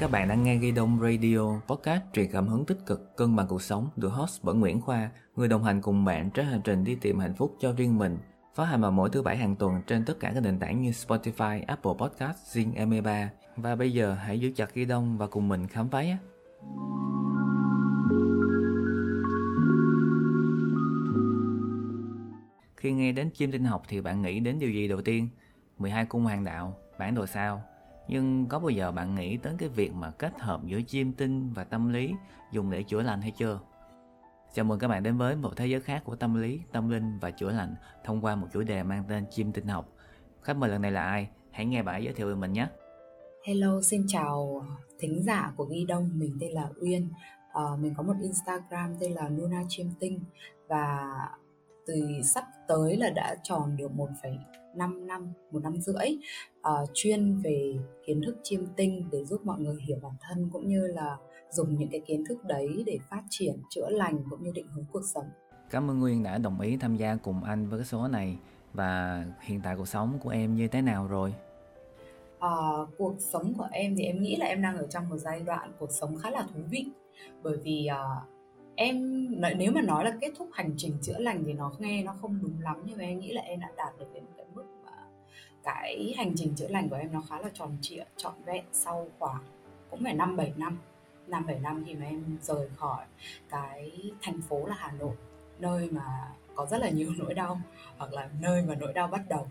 Các bạn đang nghe Ghi Đông Radio, podcast truyền cảm hứng tích cực, cân bằng cuộc sống, được host bởi Nguyễn Khoa, người đồng hành cùng bạn trên hành trình đi tìm hạnh phúc cho riêng mình. Phát hành vào mỗi thứ bảy hàng tuần trên tất cả các nền tảng như Spotify, Apple Podcast, Zing M3. Và bây giờ hãy giữ chặt Ghi Đông và cùng mình khám phá nhé. Khi nghe đến chim tinh học thì bạn nghĩ đến điều gì đầu tiên? 12 cung hoàng đạo, bản đồ sao, nhưng có bao giờ bạn nghĩ đến cái việc mà kết hợp giữa chiêm tinh và tâm lý dùng để chữa lành hay chưa? Chào mừng các bạn đến với một thế giới khác của tâm lý, tâm linh và chữa lành thông qua một chủ đề mang tên chiêm tinh học. Khách mời lần này là ai? Hãy nghe bạn giới thiệu về mình nhé. Hello, xin chào thính giả của Ghi Đông, mình tên là Uyên. Uh, mình có một Instagram tên là Luna Chiêm Tinh và từ sắp tới là đã tròn được 1,5 năm, một năm rưỡi uh, chuyên về kiến thức chiêm tinh để giúp mọi người hiểu bản thân cũng như là dùng những cái kiến thức đấy để phát triển, chữa lành cũng như định hướng cuộc sống. Cảm ơn Nguyên đã đồng ý tham gia cùng anh với cái số này và hiện tại cuộc sống của em như thế nào rồi? Uh, cuộc sống của em thì em nghĩ là em đang ở trong một giai đoạn cuộc sống khá là thú vị bởi vì uh, em nếu mà nói là kết thúc hành trình chữa lành thì nó nghe nó không đúng lắm, nhưng mà em nghĩ là em đã đạt được đến một cái mức mà cái hành trình chữa lành của em nó khá là tròn trịa, trọn vẹn sau khoảng cũng phải năm, bảy năm. Năm, bảy năm khi mà em rời khỏi cái thành phố là Hà Nội, nơi mà có rất là nhiều nỗi đau, hoặc là nơi mà nỗi đau bắt đầu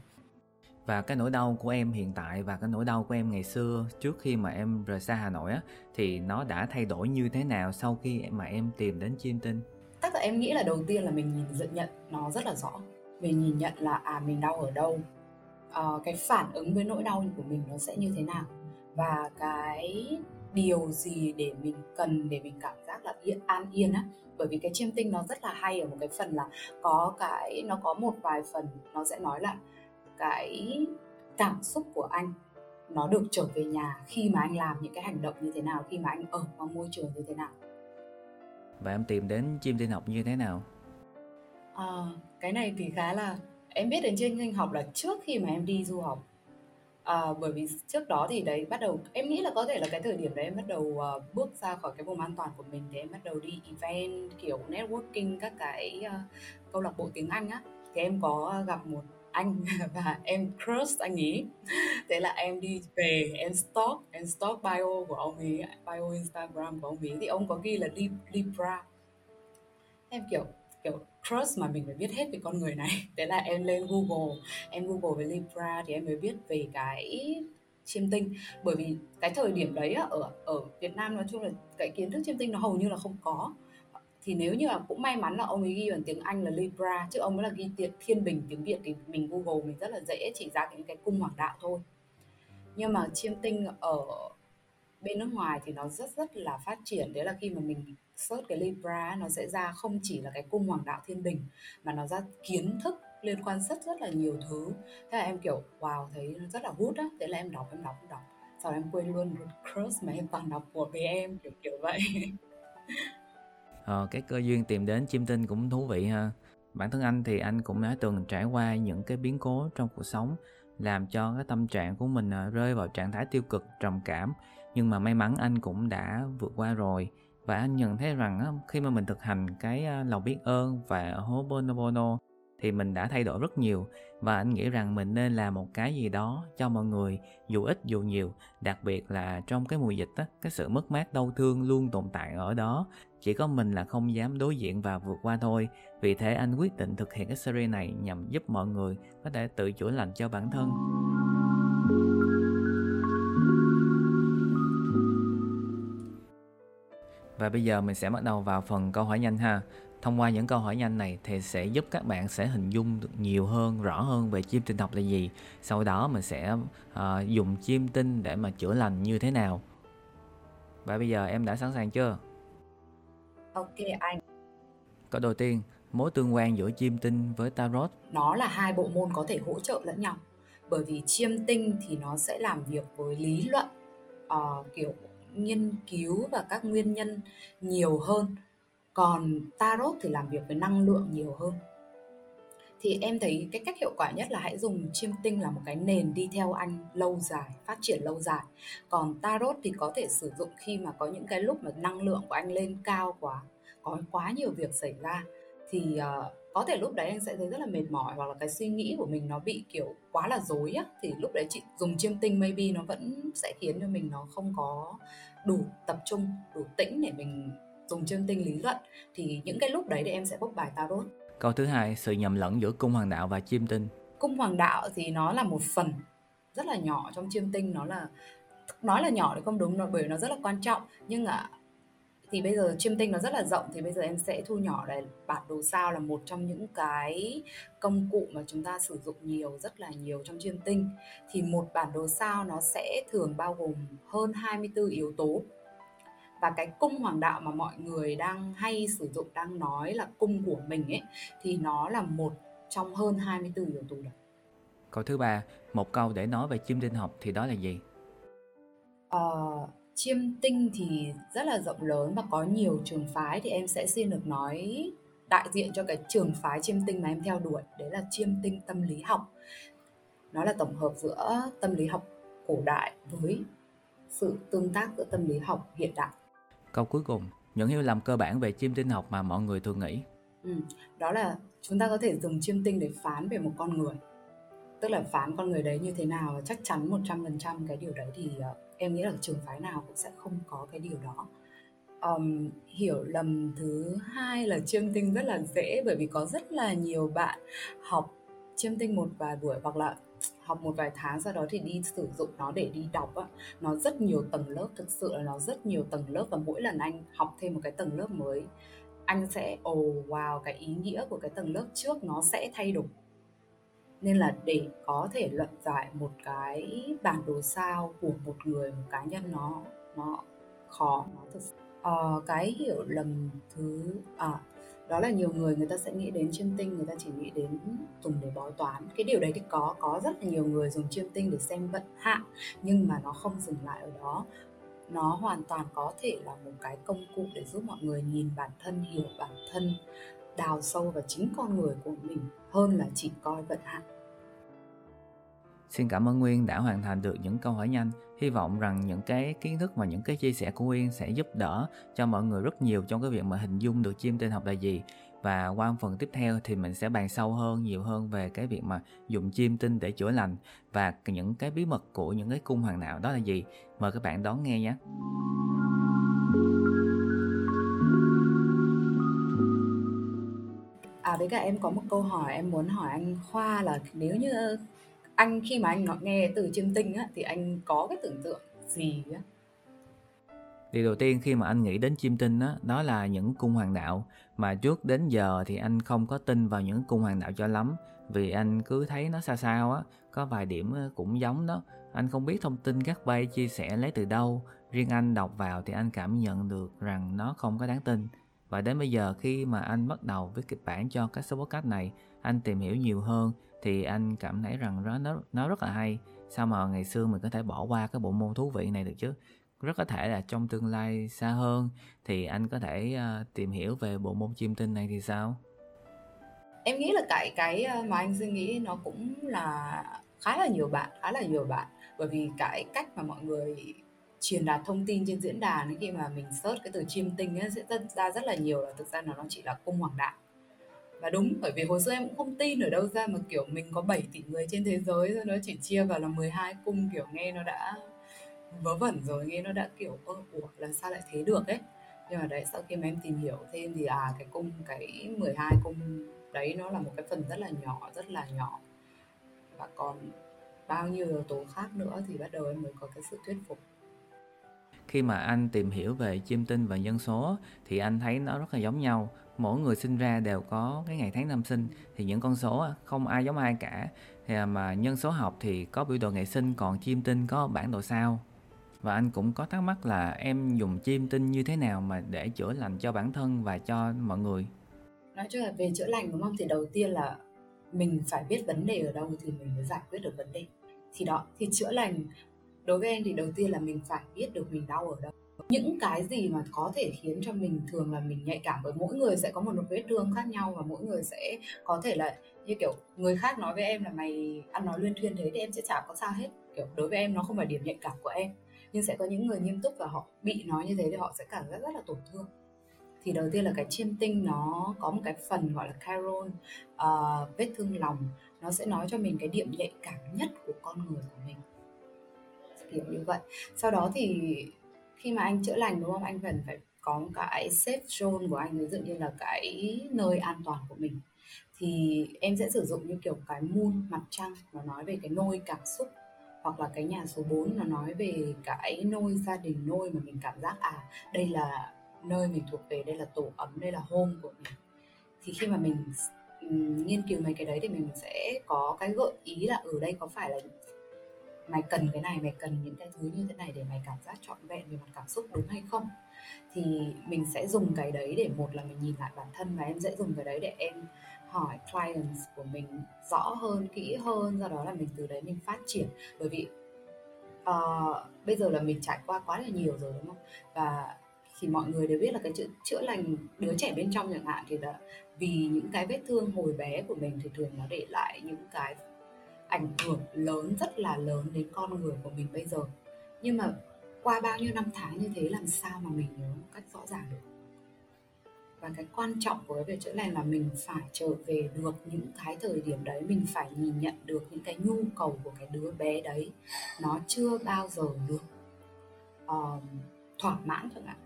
và cái nỗi đau của em hiện tại và cái nỗi đau của em ngày xưa trước khi mà em rời xa Hà Nội á thì nó đã thay đổi như thế nào sau khi mà em tìm đến chiêm tinh? Tất cả em nghĩ là đầu tiên là mình nhìn nhận nhận nó rất là rõ. Mình nhìn nhận là à mình đau ở đâu, à, cái phản ứng với nỗi đau của mình nó sẽ như thế nào và cái điều gì để mình cần để mình cảm giác là yên an yên á bởi vì cái chiêm tinh nó rất là hay ở một cái phần là có cái nó có một vài phần nó sẽ nói là cái cảm xúc của anh nó được trở về nhà khi mà anh làm những cái hành động như thế nào khi mà anh ở trong môi trường như thế nào? Và em tìm đến chim tinh học như thế nào? À, cái này thì khá là em biết đến chim tinh học là trước khi mà em đi du học. À, bởi vì trước đó thì đấy bắt đầu em nghĩ là có thể là cái thời điểm đấy em bắt đầu uh, bước ra khỏi cái vùng an toàn của mình để em bắt đầu đi event kiểu networking các cái uh, câu lạc bộ tiếng Anh á. Thì em có gặp một anh và em crush anh ấy. Thế là em đi về, em stalk em stalk bio của ông ấy, bio instagram của ông ấy. Thì ông có ghi là libra. Em kiểu kiểu crush mà mình phải biết hết về con người này. Thế là em lên google, em google về libra thì em mới biết về cái chiêm tinh. Bởi vì cái thời điểm đấy ở ở Việt Nam nói chung là cái kiến thức chiêm tinh nó hầu như là không có thì nếu như là cũng may mắn là ông ấy ghi bằng tiếng Anh là Libra, chứ ông ấy là ghi tiếng thiên bình tiếng Việt thì mình Google mình rất là dễ chỉ ra những cái cung hoàng đạo thôi. Nhưng mà chiêm tinh ở bên nước ngoài thì nó rất rất là phát triển. Đấy là khi mà mình search cái Libra nó sẽ ra không chỉ là cái cung hoàng đạo thiên bình, mà nó ra kiến thức liên quan rất rất là nhiều thứ. Thế là em kiểu, wow, thấy nó rất là hút á. Thế là em đọc em đọc em đọc. Sau em quên luôn crush mà em toàn đọc của bé em, kiểu kiểu vậy. ờ, cái cơ duyên tìm đến chim tinh cũng thú vị ha. Bản thân anh thì anh cũng đã từng trải qua những cái biến cố trong cuộc sống làm cho cái tâm trạng của mình ờ, rơi vào trạng thái tiêu cực trầm cảm. Nhưng mà may mắn anh cũng đã vượt qua rồi. Và anh nhận thấy rằng khi mà mình thực hành cái ờ, lòng biết ơn và Ho'oponopono thì mình đã thay đổi rất nhiều. Và anh nghĩ rằng mình nên làm một cái gì đó cho mọi người, dù ít dù nhiều, đặc biệt là trong cái mùa dịch á, cái sự mất mát, đau thương luôn tồn tại ở đó. Chỉ có mình là không dám đối diện và vượt qua thôi. Vì thế anh quyết định thực hiện cái series này nhằm giúp mọi người có thể tự chữa lành cho bản thân. Và bây giờ mình sẽ bắt đầu vào phần câu hỏi nhanh ha thông qua những câu hỏi nhanh này thì sẽ giúp các bạn sẽ hình dung được nhiều hơn rõ hơn về chim tinh học là gì. Sau đó mình sẽ uh, dùng chim tinh để mà chữa lành như thế nào. Và bây giờ em đã sẵn sàng chưa? Ok anh. Câu đầu tiên mối tương quan giữa chim tinh với tarot. Nó là hai bộ môn có thể hỗ trợ lẫn nhau bởi vì chiêm tinh thì nó sẽ làm việc với lý luận uh, kiểu nghiên cứu và các nguyên nhân nhiều hơn còn tarot thì làm việc với năng lượng nhiều hơn. Thì em thấy cái cách hiệu quả nhất là hãy dùng chiêm tinh là một cái nền đi theo anh lâu dài phát triển lâu dài. Còn tarot thì có thể sử dụng khi mà có những cái lúc mà năng lượng của anh lên cao quá có quá nhiều việc xảy ra thì uh, có thể lúc đấy anh sẽ thấy rất là mệt mỏi hoặc là cái suy nghĩ của mình nó bị kiểu quá là dối á thì lúc đấy chị dùng chiêm tinh maybe nó vẫn sẽ khiến cho mình nó không có đủ tập trung đủ tĩnh để mình dùng chiêm tinh lý luận thì những cái lúc đấy thì em sẽ bốc bài tarot câu thứ hai sự nhầm lẫn giữa cung hoàng đạo và chiêm tinh. Cung hoàng đạo thì nó là một phần rất là nhỏ trong chiêm tinh nó là nói là nhỏ thì không đúng bởi nó rất là quan trọng. Nhưng mà thì bây giờ chiêm tinh nó rất là rộng thì bây giờ em sẽ thu nhỏ lại bản đồ sao là một trong những cái công cụ mà chúng ta sử dụng nhiều rất là nhiều trong chiêm tinh. Thì một bản đồ sao nó sẽ thường bao gồm hơn 24 yếu tố và cái cung hoàng đạo mà mọi người đang hay sử dụng đang nói là cung của mình ấy thì nó là một trong hơn 24 yếu tố đó. Câu thứ ba, một câu để nói về chiêm tinh học thì đó là gì? Ờ, chiêm tinh thì rất là rộng lớn và có nhiều trường phái thì em sẽ xin được nói đại diện cho cái trường phái chiêm tinh mà em theo đuổi đấy là chiêm tinh tâm lý học nó là tổng hợp giữa tâm lý học cổ đại với sự tương tác giữa tâm lý học hiện đại câu cuối cùng những hiểu lầm cơ bản về chiêm tinh học mà mọi người thường nghĩ. Ừ, đó là chúng ta có thể dùng chiêm tinh để phán về một con người. Tức là phán con người đấy như thế nào chắc chắn 100% cái điều đấy thì uh, em nghĩ là trường phái nào cũng sẽ không có cái điều đó. Um, hiểu lầm thứ hai là chiêm tinh rất là dễ bởi vì có rất là nhiều bạn học chiêm tinh một vài buổi hoặc là học một vài tháng sau đó thì đi sử dụng nó để đi đọc á nó rất nhiều tầng lớp thực sự là nó rất nhiều tầng lớp và mỗi lần anh học thêm một cái tầng lớp mới anh sẽ ồ oh, wow cái ý nghĩa của cái tầng lớp trước nó sẽ thay đổi. Nên là để có thể luận giải một cái bản đồ sao của một người một cá nhân nó nó khó nó thực sự. Uh, cái hiểu lầm thứ à đó là nhiều người người ta sẽ nghĩ đến chiêm tinh, người ta chỉ nghĩ đến dùng để bói toán. Cái điều đấy thì có có rất là nhiều người dùng chiêm tinh để xem vận hạn nhưng mà nó không dừng lại ở đó. Nó hoàn toàn có thể là một cái công cụ để giúp mọi người nhìn bản thân, hiểu bản thân, đào sâu vào chính con người của mình hơn là chỉ coi vận hạn Xin cảm ơn Nguyên đã hoàn thành được những câu hỏi nhanh. Hy vọng rằng những cái kiến thức và những cái chia sẻ của Nguyên sẽ giúp đỡ cho mọi người rất nhiều trong cái việc mà hình dung được chim tinh học là gì. Và qua phần tiếp theo thì mình sẽ bàn sâu hơn, nhiều hơn về cái việc mà dùng chim tinh để chữa lành và những cái bí mật của những cái cung hoàng đạo đó là gì. Mời các bạn đón nghe nhé. À với cả em có một câu hỏi em muốn hỏi anh Khoa là nếu như anh khi mà anh nghe từ chiêm tinh á thì anh có cái tưởng tượng gì á? Điều đầu tiên khi mà anh nghĩ đến chim tinh đó, đó là những cung hoàng đạo. Mà trước đến giờ thì anh không có tin vào những cung hoàng đạo cho lắm. Vì anh cứ thấy nó xa sao á, có vài điểm ờ, cũng giống đó. Anh không biết thông tin các bay chia sẻ lấy từ đâu, riêng anh đọc vào thì anh cảm nhận được rằng nó không có đáng tin. Và đến bây giờ khi mà anh bắt đầu với kịch bản cho các số podcast này, anh tìm hiểu nhiều hơn thì anh cảm thấy rằng nó nó nó rất là hay. Sao mà ngày xưa mình có thể bỏ qua cái bộ môn thú vị này được chứ? Rất có thể là trong tương lai xa hơn thì anh có thể uh, tìm hiểu về bộ môn chim tinh này thì sao? Em nghĩ là tại cái ờ, mà anh suy nghĩ nó cũng là khá là nhiều bạn khá là nhiều bạn. Bởi vì cái cách mà mọi người truyền đạt thông tin trên diễn đàn khi mà mình search cái từ chim tinh ấy, sẽ ra rất là nhiều là thực ra là nó chỉ là cung hoàng đạo và đúng, bởi vì hồi xưa em cũng không tin ở đâu ra mà, kiểu, mình có 7 tỷ người trên thế giới rồi nó chỉ chia vào là 12 cung, kiểu, nghe nó đã vớ vẩn rồi, nghe nó đã, kiểu, ơ, ủa là sao lại thế được ấy. Nhưng mà đấy, sau khi mà em tìm hiểu thêm thì à cái cung, cái 12 cung đấy nó là một cái phần rất là nhỏ, rất là nhỏ. Và còn bao nhiêu yếu tố khác nữa thì bắt đầu em mới có cái sự thuyết phục. Khi mà anh tìm hiểu về chiêm tinh và nhân số thì anh thấy nó rất là giống nhau mỗi người sinh ra đều có cái ngày tháng năm sinh. Thì những con số không ai giống ai cả. Thì à, mà nhân số học thì có biểu đồ ngày sinh, còn chim tinh có bản đồ sao? Và anh cũng có thắc mắc là em dùng chim tinh như thế nào mà để chữa lành cho bản thân và cho mọi người? Nói chung là về chữa lành đúng không? Thì đầu tiên là mình phải biết vấn đề ở đâu thì mình mới giải quyết được vấn đề. Thì đó, thì chữa lành, đối với em thì đầu tiên là mình phải biết được mình đau ở đâu những cái gì mà có thể khiến cho mình thường là mình nhạy cảm bởi mỗi người sẽ có một vết thương khác nhau và mỗi người sẽ có thể là như kiểu người khác nói với em là mày ăn nói luyên thuyên thế thì em sẽ chả có sao hết. Kiểu đối với em nó không phải điểm nhạy cảm của em. Nhưng sẽ có những người nghiêm túc và họ bị nói như thế thì họ sẽ cảm giác rất là tổn thương. Thì đầu tiên là cái chiêm tinh nó có một cái phần gọi là Chiron uh, vết thương lòng. Nó sẽ nói cho mình cái điểm nhạy cảm nhất của con người của mình. Kiểu như vậy. Sau đó thì khi mà anh chữa lành, đúng không? Anh cần phải có cái safe zone của anh, ví dụ như là cái nơi an toàn của mình. Thì em sẽ sử dụng như kiểu cái moon mặt trăng, nó nói về cái nôi cảm xúc, hoặc là cái nhà số 4 nó nói về cái nôi gia đình, nôi mà mình cảm giác à đây là nơi mình thuộc về, đây là tổ ấm, đây là home của mình. Thì khi mà mình nghiên cứu mấy cái đấy thì mình sẽ có cái gợi ý là ở đây có phải là mày cần cái này mày cần những cái thứ như thế này để mày cảm giác trọn vẹn về mặt cảm xúc đúng hay không? Thì mình sẽ dùng cái đấy để một là mình nhìn lại bản thân và em sẽ dùng cái đấy để em hỏi clients của mình rõ hơn kỹ hơn do đó là mình từ đấy mình phát triển. Bởi vì uh, bây giờ là mình trải qua quá là nhiều rồi đúng không? Và thì mọi người đều biết là cái chữ chữa lành đứa trẻ bên trong chẳng hạn thì là vì những cái vết thương hồi bé của mình thì thường nó để lại những cái ảnh hưởng lớn rất là lớn đến con người của mình bây giờ. Nhưng mà qua bao nhiêu năm tháng như thế làm sao mà mình nhớ một cách rõ ràng được? Và cái quan trọng của cái việc chữa lành là mình phải trở về được những cái thời điểm đấy mình phải nhìn nhận được những cái nhu cầu của cái đứa bé đấy. Nó chưa bao giờ được uh, thỏa mãn chẳng hạn.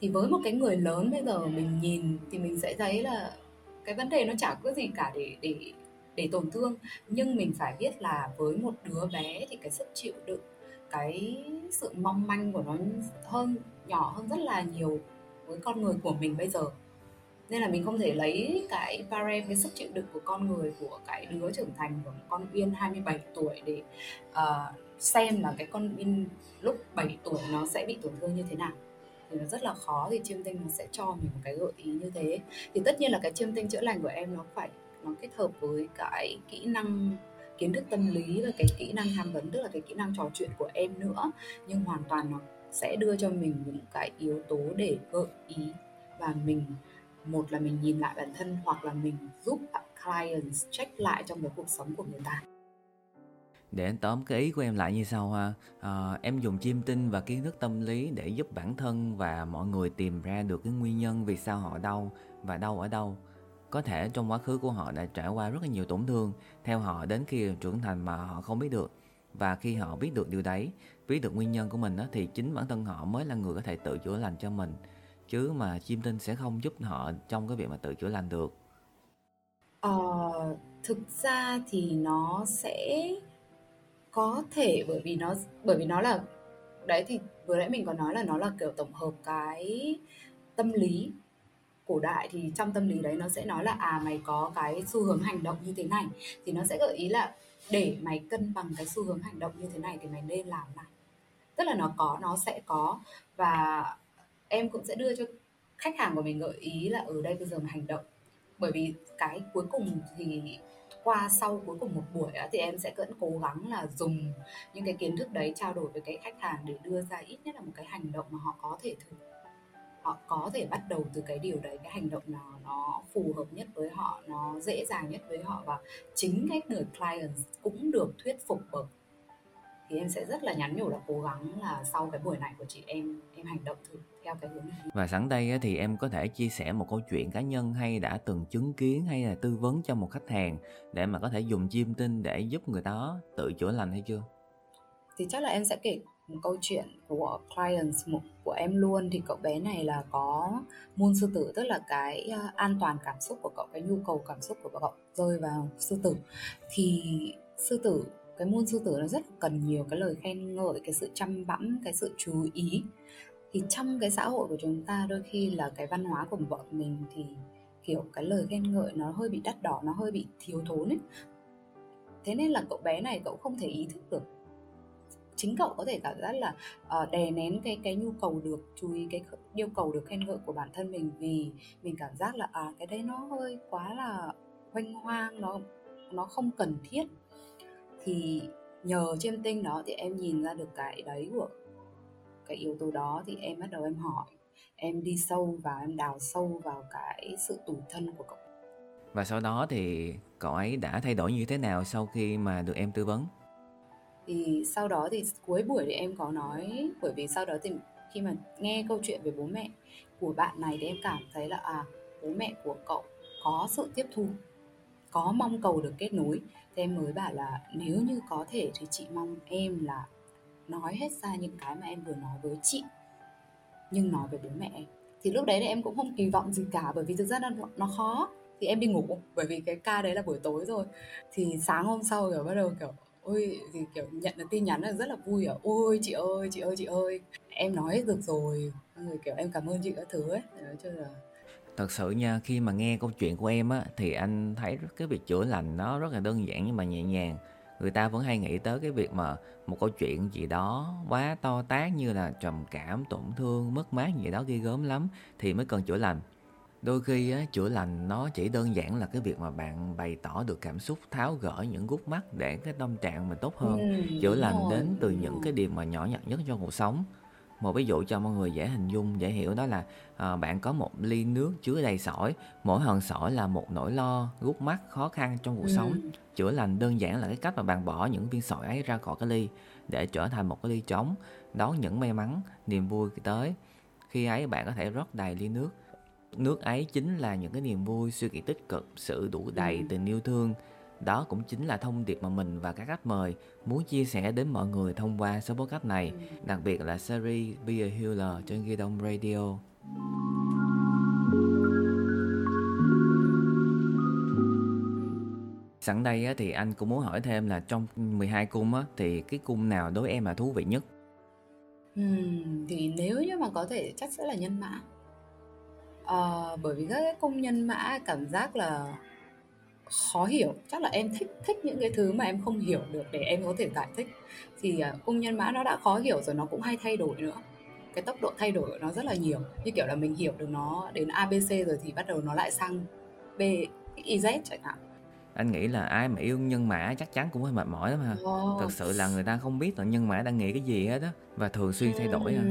Thì với một cái người lớn bây giờ mình nhìn thì mình sẽ thấy là cái vấn đề nó chả có gì cả để để để tổn thương. Nhưng mình phải biết là với một đứa bé thì cái sức chịu đựng cái sự mong manh của nó hơn nhỏ hơn rất là nhiều với con người của mình bây giờ. Nên là mình không thể lấy cái parem cái sức chịu đựng của con người của cái đứa trưởng thành của con Uyên 27 tuổi để uh, xem là cái con Uyên lúc 7 tuổi nó sẽ bị tổn thương như thế nào. Thì nó rất là khó thì chiêm tinh nó sẽ cho mình một cái gợi ý như thế. Thì tất nhiên là cái chiêm tinh chữa lành của em nó phải nó kết hợp với cái kỹ năng kiến thức tâm lý và cái kỹ năng tham vấn tức là cái kỹ năng trò chuyện của em nữa. Nhưng hoàn toàn nó sẽ đưa cho mình những cái yếu tố để gợi ý và mình một là mình nhìn lại bản thân hoặc là mình giúp clients check lại trong cái cuộc sống của người ta. Để anh tóm cái ý của em lại như sau ha. À, em dùng chiêm tinh và kiến thức tâm lý để giúp bản thân và mọi người tìm ra được cái nguyên nhân vì sao họ đau và đau ở đâu có thể trong quá khứ của họ đã trải qua rất là nhiều tổn thương theo họ đến khi trưởng thành mà họ không biết được. Và khi họ biết được điều đấy biết được nguyên nhân của mình đó, thì chính bản thân họ mới là người có thể tự chữa lành cho mình. Chứ mà chim tinh sẽ không giúp họ trong cái việc mà tự chữa lành được. Ờ, thực ra thì nó sẽ có thể bởi vì nó bởi vì nó là đấy thì vừa nãy mình có nói là nó là kiểu tổng hợp cái tâm lý cổ đại thì trong tâm lý đấy nó sẽ nói là à mày có cái xu hướng hành động như thế này, thì nó sẽ gợi ý là để mày cân bằng cái xu hướng hành động như thế này thì mày nên làm này tức là nó có, nó sẽ có, và em cũng sẽ đưa cho khách hàng của mình gợi ý là ở đây bây giờ mà hành động. Bởi vì cái cuối cùng thì qua sau cuối cùng một buổi thì em sẽ vẫn cố gắng là dùng những cái kiến thức đấy trao đổi với cái khách hàng để đưa ra ít nhất là một cái hành động mà họ có thể thử họ có thể bắt đầu từ cái điều đấy cái hành động nào nó phù hợp nhất với họ nó dễ dàng nhất với họ và chính cái người client cũng được thuyết phục bởi. Thì em sẽ rất là nhắn nhủ là cố gắng là sau cái buổi này của chị em em hành động thử theo cái hướng này. Và sẵn đây thì em có thể chia sẻ một câu chuyện cá nhân hay đã từng chứng kiến hay là tư vấn cho một khách hàng để mà có thể dùng chiêm tinh để giúp người đó tự chữa lành hay chưa? Thì chắc là em sẽ kể câu chuyện của clients của em luôn. Thì cậu bé này là có môn sư tử, tức là cái à, an toàn cảm xúc của cậu, cái nhu cầu cảm xúc của cậu rơi vào sư tử. Thì sư tử, cái môn sư tử nó rất cần nhiều cái lời khen ngợi, cái sự chăm bẵm, cái sự chú ý. Thì trong cái xã hội của chúng ta, đôi khi là cái văn hóa của bọn mình thì, kiểu, cái lời khen ngợi nó hơi bị đắt đỏ, nó hơi bị thiếu thốn ấy. Thế nên là cậu bé này cậu không thể ý thức được chính cậu có thể cảm giác là uh, đè nén cái cái nhu cầu được chú ý cái yêu cầu được khen ngợi của bản thân mình vì mình cảm giác là à cái đấy nó hơi quá là hoanh hoang nó nó không cần thiết. Thì nhờ chiêm tinh đó thì em nhìn ra được cái đấy của cái yếu tố đó thì em bắt đầu em hỏi em đi sâu vào em đào sâu vào cái sự tủi thân của cậu. Và sau đó thì cậu ấy đã thay đổi như thế nào sau khi mà được em tư vấn? Thì sau đó thì cuối buổi thì em có nói bởi vì sau đó thì khi mà nghe câu chuyện về bố mẹ của bạn này thì em cảm thấy là à bố mẹ của cậu có sự tiếp thu có mong cầu được kết nối. Thì em mới bảo là nếu như có thể thì chị mong em là nói hết ra những cái mà em vừa nói với chị nhưng nói về bố mẹ em. Thì lúc đấy thì em cũng không kỳ vọng gì cả bởi vì thực ra nó, nó khó. Thì em đi ngủ bởi vì cái ca đấy là buổi tối rồi. Thì sáng hôm sau kiểu bắt đầu kiểu ôi, thì, kiểu, nhận được tin nhắn là rất là vui ở ôi, chị ơi chị ơi chị ơi. Em nói hết được rồi. Rồi, kiểu, em cảm ơn chị các thứ ấy. Nói chung là thật sự nha, khi mà nghe câu chuyện của em á, thì anh thấy cái việc chữa lành nó rất là đơn giản nhưng mà nhẹ nhàng. Người ta vẫn hay nghĩ tới cái việc mà một câu chuyện gì đó quá to tát như là trầm cảm, tổn thương, mất mát gì đó ghi gớm lắm thì mới cần chữa lành đôi khi á, chữa lành nó chỉ đơn giản là cái việc mà bạn bày tỏ được cảm xúc tháo gỡ những gút mắt để cái tâm trạng mình tốt hơn. Ừ, chữa lành rồi, đến từ những cái điều mà nhỏ nhặt nhất trong cuộc sống. Một ví dụ cho mọi người dễ hình dung dễ hiểu đó là à, bạn có một ly nước chứa đầy sỏi. Mỗi hòn sỏi là một nỗi lo gút mắt khó khăn trong cuộc ừ. sống. Chữa lành đơn giản là cái cách mà bạn bỏ những viên sỏi ấy ra khỏi cái ly để trở thành một cái ly trống đón những may mắn niềm vui tới. Khi ấy bạn có thể rót đầy ly nước nước ấy chính là những cái niềm vui suy nghĩ tích cực sự đủ đầy ừ. tình yêu thương đó cũng chính là thông điệp mà mình và các khách mời muốn chia sẻ đến mọi người thông qua số podcast này, ừ. đặc biệt là series Be a Healer trên Ghi Đông Radio. Sẵn đây thì anh cũng muốn hỏi thêm là trong 12 cung thì cái cung nào đối em là thú vị nhất? Ừ, thì nếu như mà có thể chắc sẽ là nhân mã. À, bởi vì các cung nhân mã cảm giác là khó hiểu. Chắc là em thích thích những cái thứ mà em không hiểu được để em có thể giải thích. Thì uh, cung nhân mã nó đã khó hiểu rồi nó cũng hay thay đổi nữa. Cái tốc độ thay đổi của nó rất là nhiều. Như kiểu là mình hiểu được nó đến abc rồi thì bắt đầu nó lại sang b z chẳng hạn. Anh nghĩ là ai mà yêu nhân mã chắc chắn cũng hơi mệt mỏi lắm ha. Oh. thật sự là người ta không biết là nhân mã đang nghĩ cái gì hết á và thường xuyên thay đổi ha.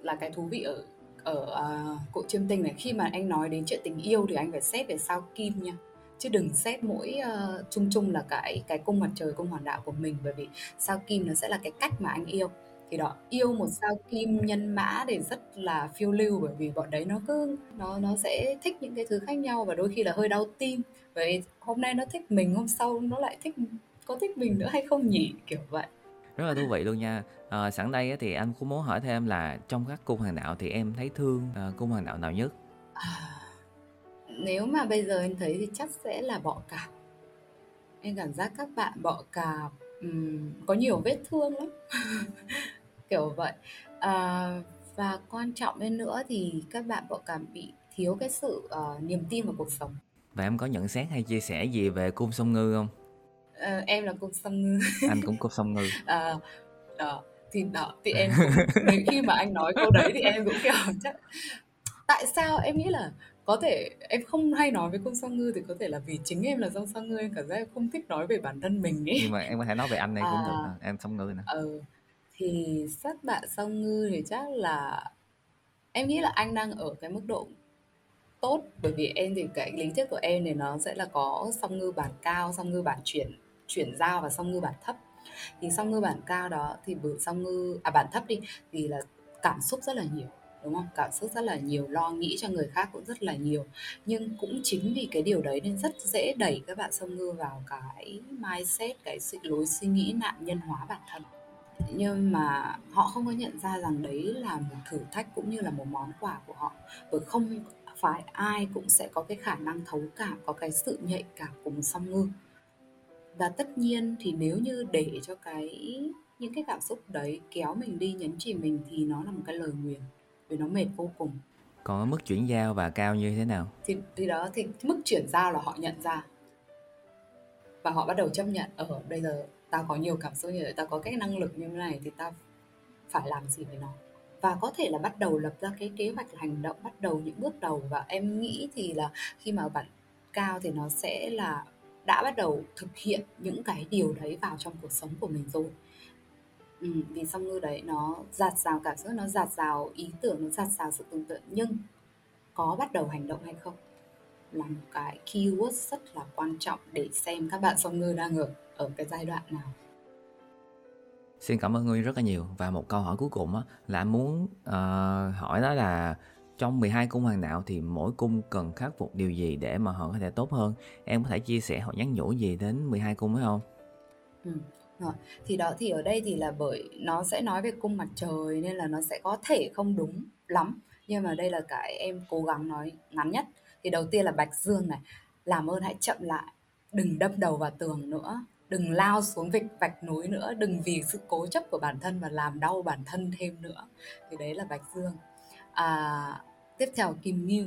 Là cái thú vị ở ở ờ, uh, cội chiêm tinh này. Khi mà anh nói đến chuyện tình yêu thì anh phải xét về sao kim nha. Chứ đừng xét mỗi uh, chung chung là cái cái cung mặt trời cung hoàng đạo của mình. Bởi vì sao kim nó sẽ là cái cách mà anh yêu. Thì đó yêu một sao kim nhân mã để rất là phiêu lưu. Bởi vì bọn đấy nó cứ nó nó sẽ thích những cái thứ khác nhau. Và đôi khi là hơi đau tim. Vậy hôm nay nó thích mình hôm sau nó lại thích có thích mình nữa hay không nhỉ? Kiểu vậy rất là thú vị luôn nha. À, sẵn đây thì anh cũng muốn hỏi thêm là trong các cung hoàng đạo thì em thấy thương uh, cung hoàng đạo nào nhất? À, nếu mà bây giờ em thấy thì chắc sẽ là bọ cạp. Em cảm giác các bạn bọ cạp um, có nhiều vết thương lắm. Kiểu vậy. À, và quan trọng hơn nữa thì các bạn bọ cạp bị thiếu cái sự uh, niềm tin vào cuộc sống. Và em có nhận xét hay chia sẻ gì về cung sông ngư không à, em là cung sông ngư anh cũng cung sông ngư à, đó thì đó thì em cũng, khi mà anh nói câu đấy thì em cũng kiểu chắc tại sao em nghĩ là có thể em không hay nói với cung song ngư thì có thể là vì chính em là dòng song ngư em cảm giác em không thích nói về bản thân mình ấy nhưng mà em có thể nói về anh này à, cũng được em song ngư nè. Ừ, thì sắc bạn song ngư thì chắc là em nghĩ là anh đang ở cái mức độ tốt bởi vì em thì cái lý thuyết của em thì nó sẽ là có song ngư bản cao song ngư bản chuyển chuyển giao và song ngư bản thấp. Thì song ngư bản cao đó, thì bởi song ngư à bản thấp đi, thì là cảm xúc rất là nhiều, đúng không? Cảm xúc rất là nhiều, lo nghĩ cho người khác cũng rất là nhiều. Nhưng cũng chính vì cái điều đấy nên rất dễ đẩy các bạn song ngư vào cái mindset, cái sự lối suy nghĩ nạn nhân hóa bản thân. Nhưng mà họ không có nhận ra rằng đấy là một thử thách cũng như là một món quà của họ. Bởi không phải ai cũng sẽ có cái khả năng thấu cảm, có cái sự nhạy cảm của một song ngư và tất nhiên thì nếu như để cho cái những cái cảm xúc đấy kéo mình đi nhấn chìm mình thì nó là một cái lời nguyền vì nó mệt vô cùng. Còn mức chuyển giao và cao như thế nào? Thì thì đó thì mức chuyển giao là họ nhận ra. Và họ bắt đầu chấp nhận ở ờ, bây giờ tao có nhiều cảm xúc như vậy tao có cái năng lực như thế này thì tao phải làm gì với nó? Và có thể là bắt đầu lập ra cái kế hoạch hành động bắt đầu những bước đầu. Và em nghĩ thì là khi mà bạn cao thì nó sẽ là đã bắt đầu thực hiện những cái điều đấy vào trong cuộc sống của mình rồi. Ừ, vì song ngư đấy nó giạt rào cảm xúc nó giạt rào ý tưởng nó giạt rào sự tưởng tượng nhưng có bắt đầu hành động hay không là một cái keyword rất là quan trọng để xem các bạn song ngư đang ở ở cái giai đoạn nào. Xin cảm ơn Nguyên rất là nhiều. Và một câu hỏi cuối cùng á, là muốn uh, hỏi đó là trong 12 cung hoàng đạo thì mỗi cung cần khắc phục điều gì để mà họ có thể tốt hơn? Em có thể chia sẻ họ nhắn nhủ gì đến 12 cung phải không? Ừ. Rồi. thì đó thì ở đây thì là bởi nó sẽ nói về cung mặt trời nên là nó sẽ có thể không đúng lắm. Nhưng mà đây là cái em cố gắng nói ngắn nhất. Thì đầu tiên là bạch dương này làm ơn hãy chậm lại đừng đâm đầu vào tường nữa đừng lao xuống vịch vạch núi nữa đừng vì sự cố chấp của bản thân và làm đau bản thân thêm nữa. Thì đấy là bạch dương. À, tiếp theo kim ngưu.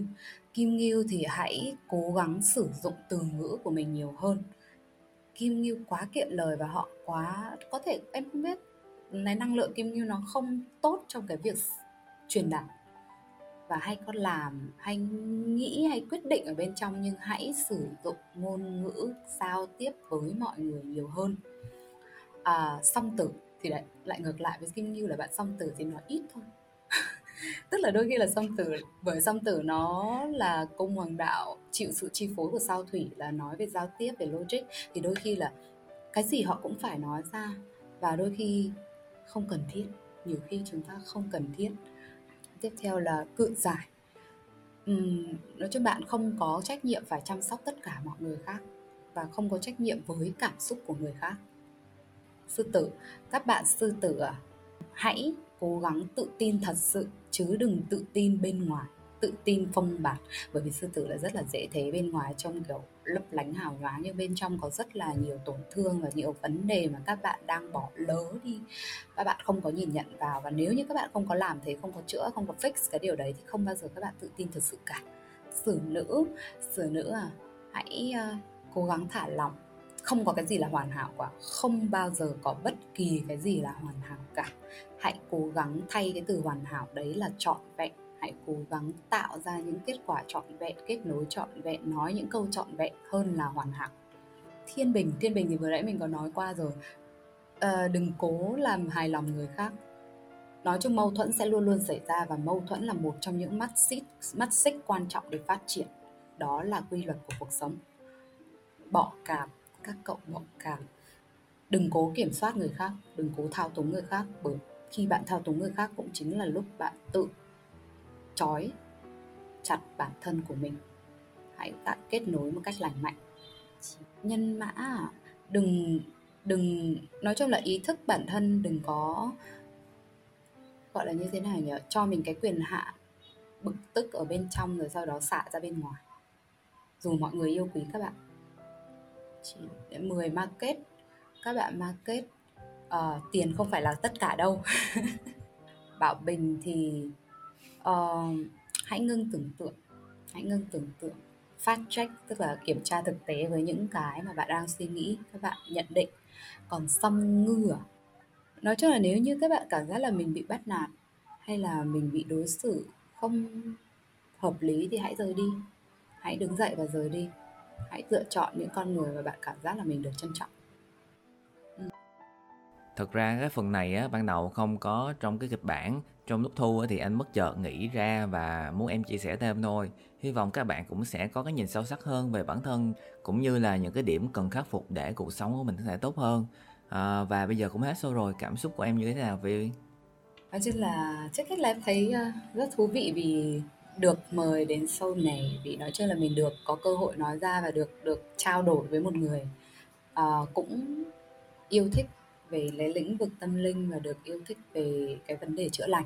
Kim ngưu thì hãy cố gắng sử dụng từ ngữ của mình nhiều hơn. Kim ngưu quá kiệm lời và họ quá có thể em không biết này năng lượng kim ngưu nó không tốt trong cái việc truyền đạt. Và hay có làm hay nghĩ hay quyết định ở bên trong nhưng hãy sử dụng ngôn ngữ giao tiếp với mọi người nhiều hơn. À, song tử thì lại lại ngược lại với kim ngưu là bạn song tử thì nói ít thôi tức là đôi khi là song tử bởi song tử nó là cung hoàng đạo chịu sự chi phối của sao thủy là nói về giao tiếp về logic. Thì đôi khi là cái gì họ cũng phải nói ra. Và đôi khi không cần thiết nhiều khi chúng ta không cần thiết. Tiếp theo là cự giải. Uhm, nói chung bạn không có trách nhiệm phải chăm sóc tất cả mọi người khác và không có trách nhiệm với cảm xúc của người khác. Sư tử các bạn sư tử à hãy cố gắng tự tin thật sự chứ đừng tự tin bên ngoài tự tin phong bạt. Bởi vì sư tử là rất là dễ thế bên ngoài trông kiểu lấp lánh hào nhoáng nhưng bên trong có rất là nhiều tổn thương và nhiều vấn đề mà các bạn đang bỏ lỡ đi. Các bạn không có nhìn nhận vào và nếu như các bạn không có làm thế không có chữa không có fix cái điều đấy thì không bao giờ các bạn tự tin thực sự cả. Xử nữ xử nữ à hãy uh, cố gắng thả lỏng. Không có cái gì là hoàn hảo cả không bao giờ có bất kỳ cái gì là hoàn hảo cả hãy cố gắng thay cái từ hoàn hảo đấy là trọn vẹn. Hãy cố gắng tạo ra những kết quả trọn vẹn kết nối trọn vẹn nói những câu trọn vẹn hơn là hoàn hảo. Thiên bình thiên bình thì vừa nãy mình có nói qua rồi. À, đừng cố làm hài lòng người khác. Nói chung mâu thuẫn sẽ luôn luôn xảy ra và mâu thuẫn là một trong những mắt xích mắt xích quan trọng để phát triển. Đó là quy luật của cuộc sống. Bỏ cảm các cậu bỏ cảm. Đừng cố kiểm soát người khác đừng cố thao túng người khác bởi khi bạn thao túng người khác cũng chính là lúc bạn tự trói chặt bản thân của mình. Hãy tạo kết nối một cách lành mạnh. Nhân mã, đừng đừng, nói chung là ý thức bản thân đừng có, gọi là như thế này nhỉ? Cho mình cái quyền hạ bực tức ở bên trong rồi sau đó xả ra bên ngoài. Dù mọi người yêu quý các bạn. Chỉ 10 market, các bạn market uh, tiền không phải là tất cả đâu. Bảo bình thì uh, hãy ngưng tưởng tượng hãy ngưng tưởng tượng fact check tức là kiểm tra thực tế với những cái mà bạn đang suy nghĩ các bạn nhận định. Còn xăm ngừa nói chung là nếu như các bạn cảm giác là mình bị bắt nạt hay là mình bị đối xử không hợp lý thì hãy rời đi. Hãy đứng dậy và rời đi. Hãy lựa chọn những con người mà bạn cảm giác là mình được trân trọng thật ra cái phần này á ban đầu không có trong cái kịch bản. Trong lúc thu á thì anh mất chợt nghĩ ra và muốn em chia sẻ thêm thôi. Hy vọng các bạn cũng sẽ có cái nhìn sâu sắc hơn về bản thân cũng như là những cái điểm cần khắc phục để cuộc sống của mình có thể tốt hơn. À, và bây giờ cũng hết show rồi. Cảm xúc của em như thế nào vì nói chung là trước hết là em thấy ờ, rất thú vị vì được mời đến show này vì nói chung là mình được có cơ hội nói ra và được được trao đổi với một người uh, cũng yêu thích về lấy lĩnh vực tâm linh và được yêu thích về cái vấn đề chữa lành.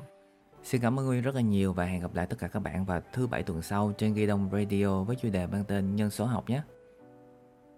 Xin cảm ơn Nguyên rất là nhiều và hẹn gặp lại tất cả các bạn vào thứ bảy tuần sau trên Ghi Đông Radio với chủ đề mang tên Nhân số học nhé.